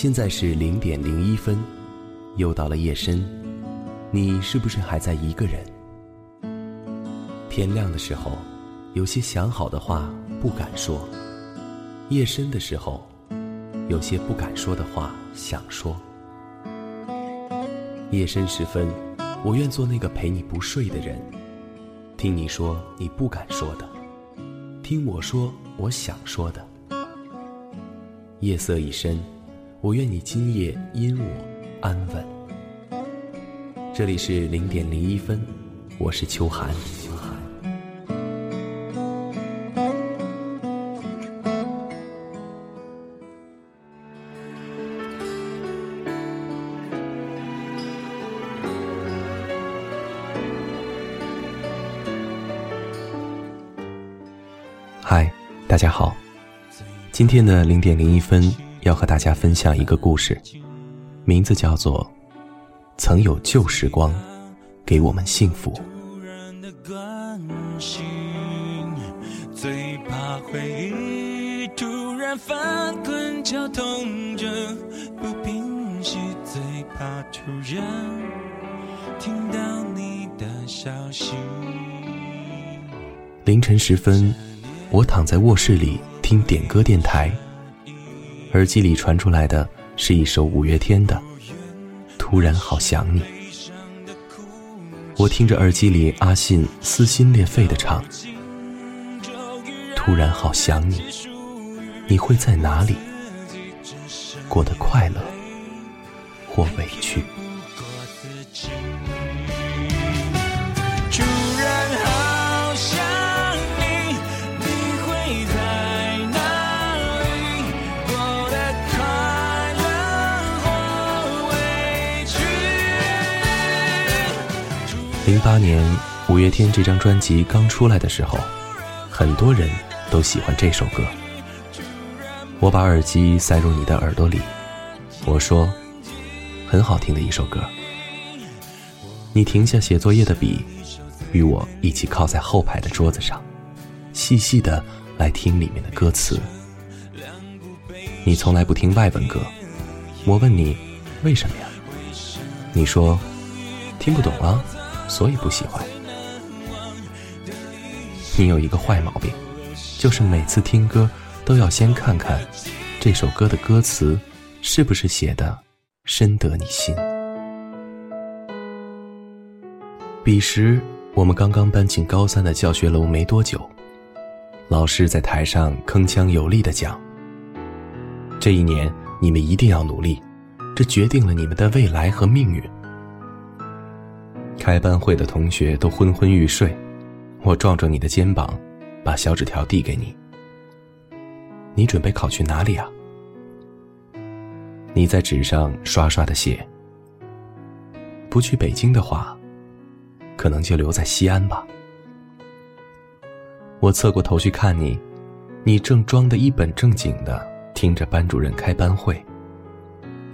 现在是零点零一分，又到了夜深，你是不是还在一个人？天亮的时候，有些想好的话不敢说；夜深的时候，有些不敢说的话想说。夜深时分，我愿做那个陪你不睡的人，听你说你不敢说的，听我说我想说的。夜色已深。我愿你今夜因我安稳。这里是零点零一分，我是秋寒。嗨，大家好，今天的零点零一分。要和大家分享一个故事，名字叫做《曾有旧时光给我们幸福》。凌晨时分，我躺在卧室里听点歌电台。耳机里传出来的是一首五月天的《突然好想你》，我听着耳机里阿信撕心裂肺的唱：“突然好想你，你会在哪里？过得快乐或委屈？”零八年五月天这张专辑刚出来的时候，很多人都喜欢这首歌。我把耳机塞入你的耳朵里，我说：“很好听的一首歌。”你停下写作业的笔，与我一起靠在后排的桌子上，细细的来听里面的歌词。你从来不听外文歌，我问你为什么呀？你说听不懂啊。所以不喜欢。你有一个坏毛病，就是每次听歌都要先看看这首歌的歌词是不是写的深得你心。彼时我们刚刚搬进高三的教学楼没多久，老师在台上铿锵有力的讲：“这一年你们一定要努力，这决定了你们的未来和命运。”开班会的同学都昏昏欲睡，我撞撞你的肩膀，把小纸条递给你。你准备考去哪里啊？你在纸上刷刷的写。不去北京的话，可能就留在西安吧。我侧过头去看你，你正装得一本正经的听着班主任开班会，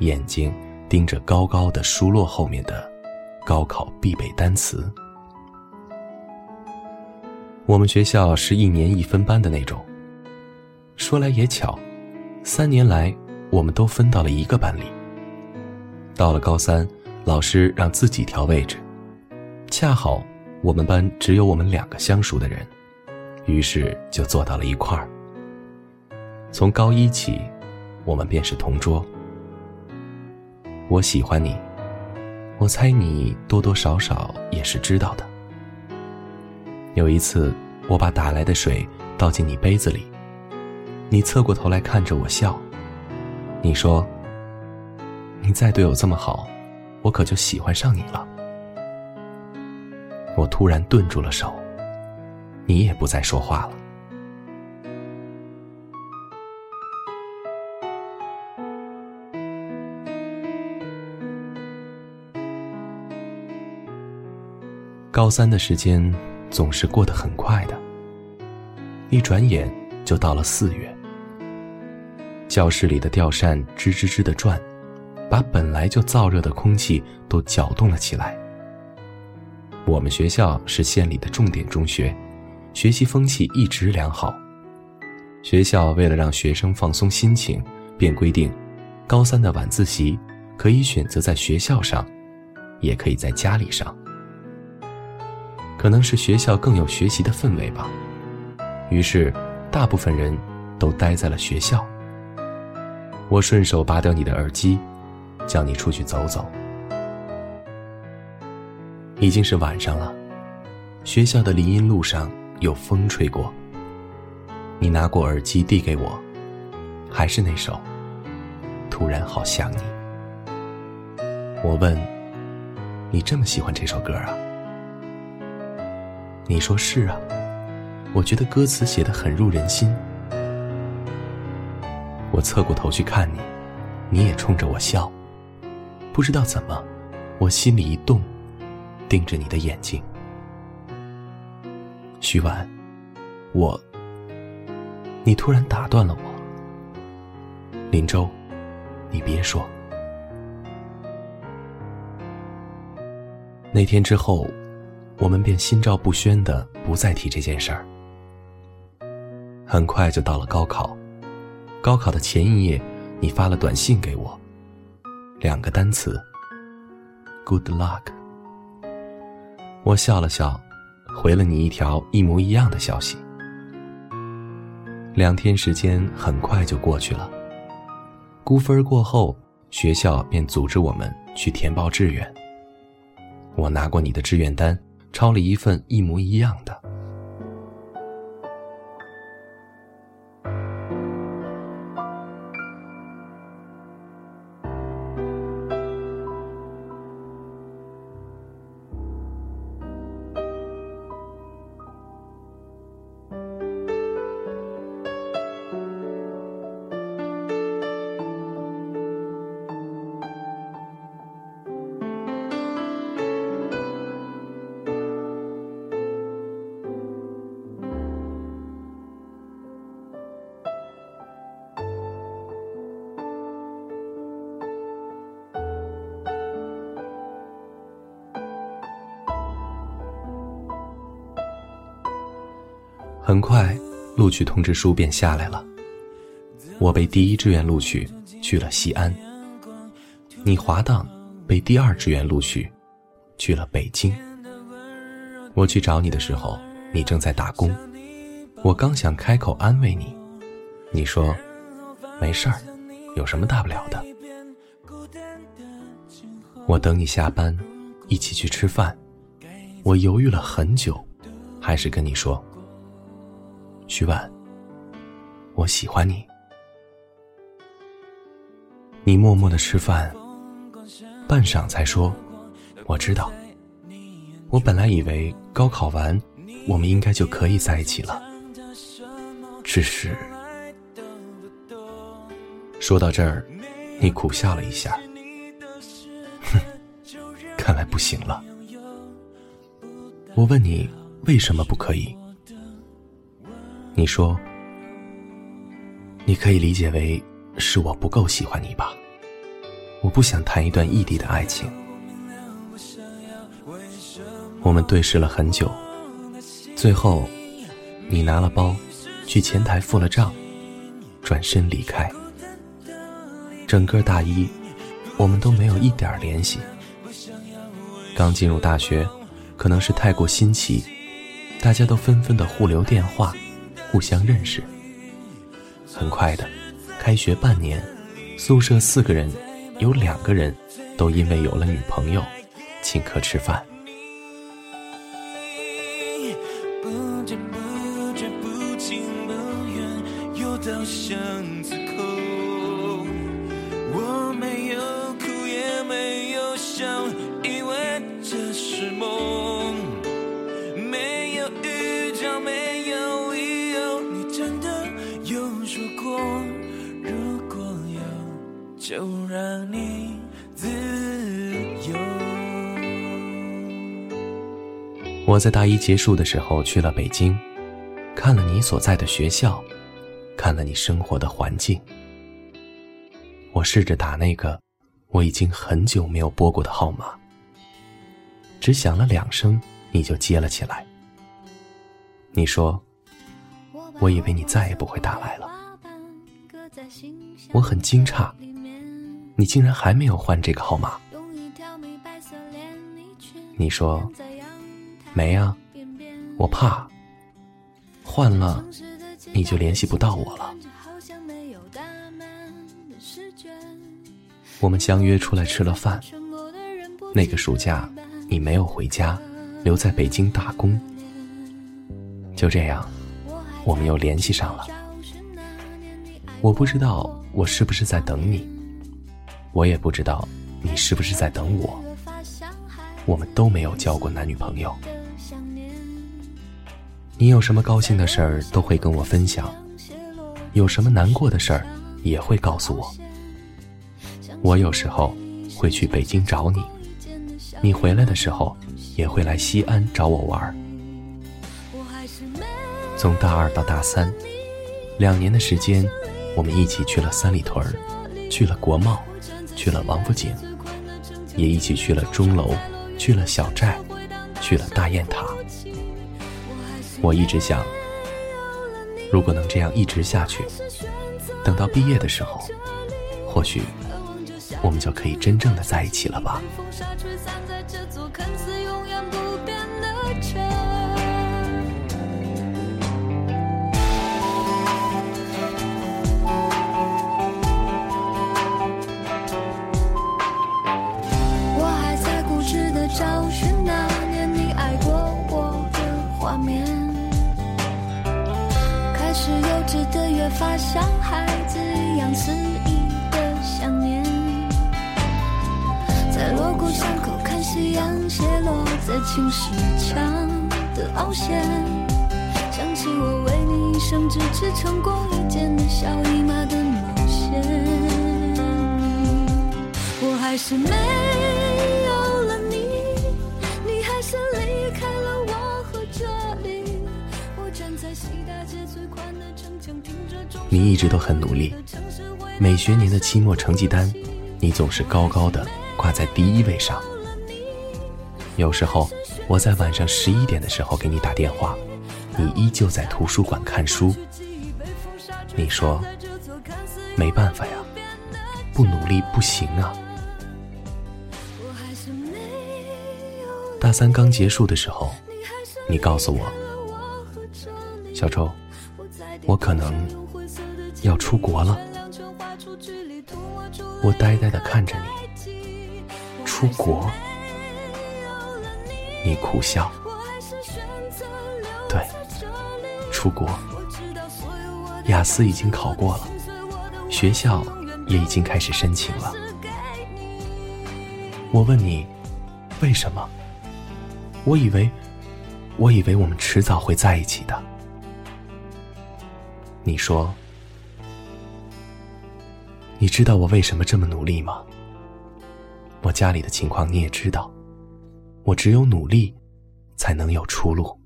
眼睛盯着高高的书摞后面的。高考必备单词。我们学校是一年一分班的那种。说来也巧，三年来我们都分到了一个班里。到了高三，老师让自己调位置，恰好我们班只有我们两个相熟的人，于是就坐到了一块儿。从高一起，我们便是同桌。我喜欢你。我猜你多多少少也是知道的。有一次，我把打来的水倒进你杯子里，你侧过头来看着我笑。你说：“你再对我这么好，我可就喜欢上你了。”我突然顿住了手，你也不再说话了。高三的时间总是过得很快的，一转眼就到了四月。教室里的吊扇吱吱吱的转，把本来就燥热的空气都搅动了起来。我们学校是县里的重点中学，学习风气一直良好。学校为了让学生放松心情，便规定，高三的晚自习可以选择在学校上，也可以在家里上。可能是学校更有学习的氛围吧，于是大部分人都待在了学校。我顺手拔掉你的耳机，叫你出去走走。已经是晚上了，学校的林荫路上有风吹过。你拿过耳机递给我，还是那首《突然好想你》。我问：你这么喜欢这首歌啊？你说是啊，我觉得歌词写得很入人心。我侧过头去看你，你也冲着我笑。不知道怎么，我心里一动，盯着你的眼睛。徐婉，我……你突然打断了我。林舟，你别说。那天之后。我们便心照不宣的不再提这件事儿。很快就到了高考，高考的前一夜，你发了短信给我，两个单词：Good luck。我笑了笑，回了你一条一模一样的消息。两天时间很快就过去了，估分过后，学校便组织我们去填报志愿。我拿过你的志愿单。抄了一份一模一样的。很快，录取通知书便下来了。我被第一志愿录取，去了西安。你滑档，被第二志愿录取，去了北京。我去找你的时候，你正在打工。我刚想开口安慰你，你说：“没事儿，有什么大不了的。”我等你下班，一起去吃饭。我犹豫了很久，还是跟你说。徐婉，我喜欢你。你默默的吃饭，半晌才说：“我知道。”我本来以为高考完，我们应该就可以在一起了。只是，说到这儿，你苦笑了一下，哼，看来不行了。我问你为什么不可以？你说，你可以理解为是我不够喜欢你吧？我不想谈一段异地的爱情。我们对视了很久，最后，你拿了包，去前台付了账，转身离开。整个大一，我们都没有一点联系。刚进入大学，可能是太过新奇，大家都纷纷的互留电话。互相认识，很快的，开学半年，宿舍四个人，有两个人都因为有了女朋友，请客吃饭。我在大一结束的时候去了北京，看了你所在的学校，看了你生活的环境。我试着打那个我已经很久没有拨过的号码，只响了两声，你就接了起来。你说：“我以为你再也不会打来了。”我很惊诧。你竟然还没有换这个号码。你说没啊，我怕换了你就联系不到我了。我们相约出来吃了饭，那个暑假你没有回家，留在北京打工。就这样，我们又联系上了。我不知道我是不是在等你，我也不知道你是不是在等我。我们都没有交过男女朋友。你有什么高兴的事儿都会跟我分享，有什么难过的事儿也会告诉我。我有时候会去北京找你，你回来的时候也会来西安找我玩。从大二到大三，两年的时间，我们一起去了三里屯，去了国贸，去了王府井，也一起去了钟楼。去了小寨，去了大雁塔。我一直想，如果能这样一直下去，等到毕业的时候，或许我们就可以真正的在一起了吧。的越发像孩子一样肆意的想念，在锣鼓巷口看夕阳斜落在青石墙的凹陷，想起我为你一生只织成功一件的小姨妈的冒险，我还是没。你一直都很努力，每学年的期末成绩单，你总是高高的挂在第一位上。有时候我在晚上十一点的时候给你打电话，你依旧在图书馆看书。你说没办法呀，不努力不行啊。大三刚结束的时候，你告诉我，小周，我可能。要出国了，我呆呆的看着你。出国？你苦笑。对，出国。雅思已经考过了，学校也已经开始申请了。我问你，为什么？我以为，我以为我们迟早会在一起的。你说。你知道我为什么这么努力吗？我家里的情况你也知道，我只有努力，才能有出路。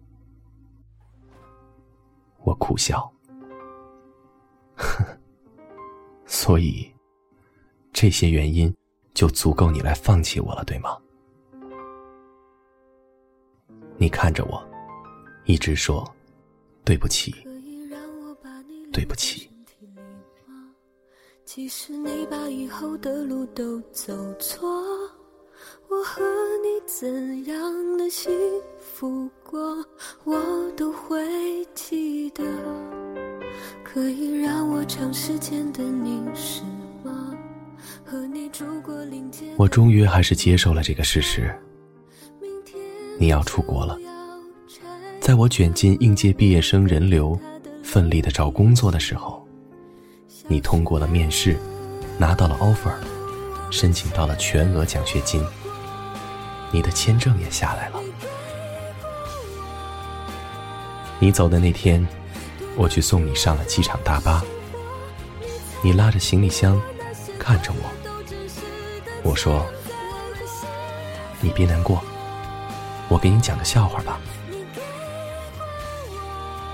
我苦笑，呵，所以这些原因就足够你来放弃我了，对吗？你看着我，一直说对不起，对不起。即使你把以后的路都走错，我和你怎样的幸福过，我都会记得。可以让我长时间的凝视吗？和你住过林间。我终于还是接受了这个事实。你要出国了，在我卷进应届毕业生人流，奋力的找工作的时候。你通过了面试，拿到了 offer，申请到了全额奖学金，你的签证也下来了。你走的那天，我去送你上了机场大巴。你拉着行李箱，看着我，我说：“你别难过，我给你讲个笑话吧。”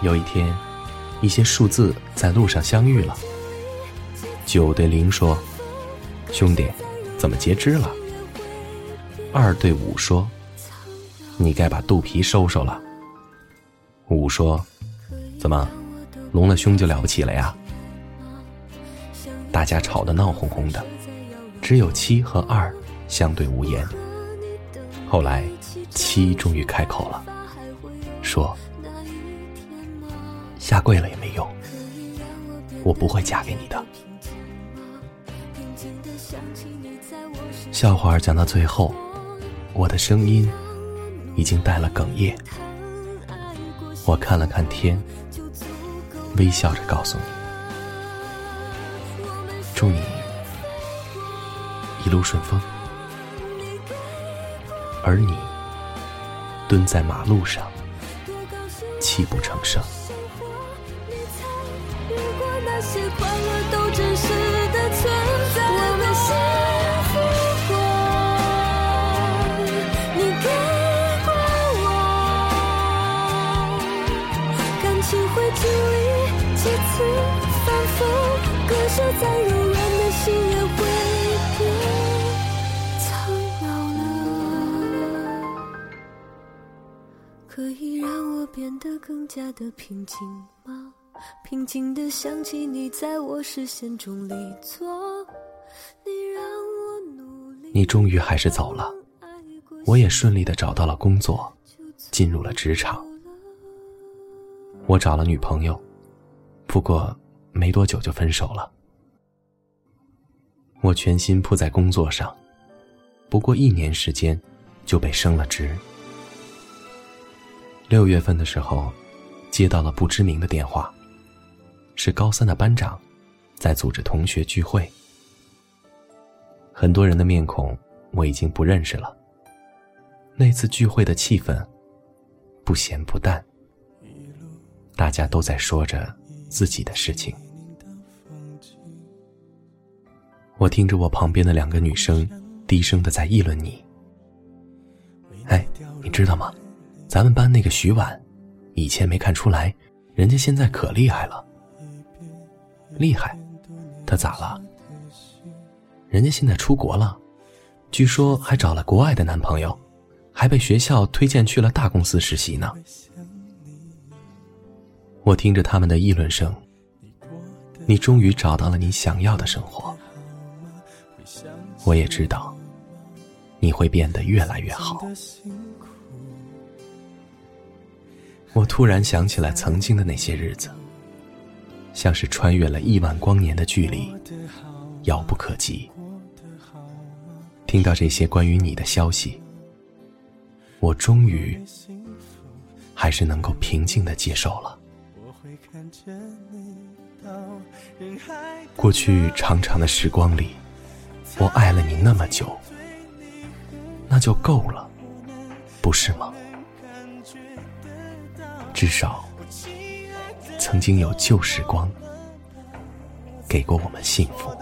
有一天，一些数字在路上相遇了。九对零说：“兄弟，怎么截肢了？”二对五说：“你该把肚皮收收了。”五说：“怎么，隆了胸就了不起了呀？”大家吵得闹哄哄的，只有七和二相对无言。后来，七终于开口了，说：“下跪了也没用，我不会嫁给你的。”笑话讲到最后，我的声音已经带了哽咽。我看了看天，微笑着告诉你：“祝你一路顺风。”而你蹲在马路上，泣不成声。再柔软的心也会变苍老了。可以让我变得更加的平静吗？平静的想起你在我视线中离座，你让我努力。你终于还是走了，我也顺利的找到了工作，进入了职场。我找了女朋友，不过没多久就分手了。我全心扑在工作上，不过一年时间，就被升了职。六月份的时候，接到了不知名的电话，是高三的班长，在组织同学聚会。很多人的面孔我已经不认识了。那次聚会的气氛，不咸不淡，大家都在说着自己的事情。我听着我旁边的两个女生低声的在议论你。哎，你知道吗？咱们班那个徐婉，以前没看出来，人家现在可厉害了。厉害？她咋了？人家现在出国了，据说还找了国外的男朋友，还被学校推荐去了大公司实习呢。我听着他们的议论声，你终于找到了你想要的生活。我也知道，你会变得越来越好。我突然想起来曾经的那些日子，像是穿越了亿万光年的距离，遥不可及。听到这些关于你的消息，我终于还是能够平静的接受了。过去长长的时光里。我爱了你那么久，那就够了，不是吗？至少，曾经有旧时光，给过我们幸福。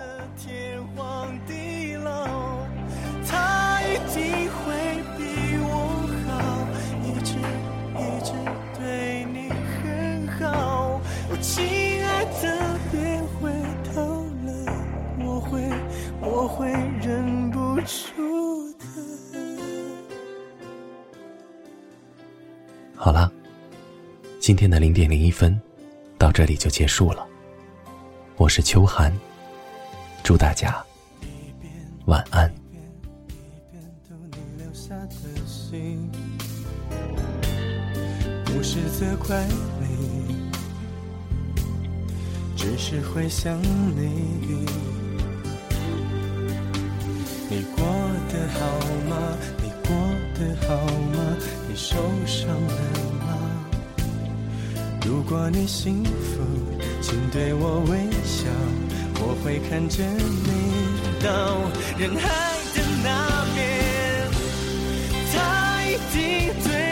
好了，今天的零点零一分到这里就结束了。我是秋寒，祝大家晚安。不是责怪你，只是会想你。你过得好吗？你过得好吗？你受伤了吗？如果你幸福，请对我微笑，我会看着你到人海的那边，他一定对。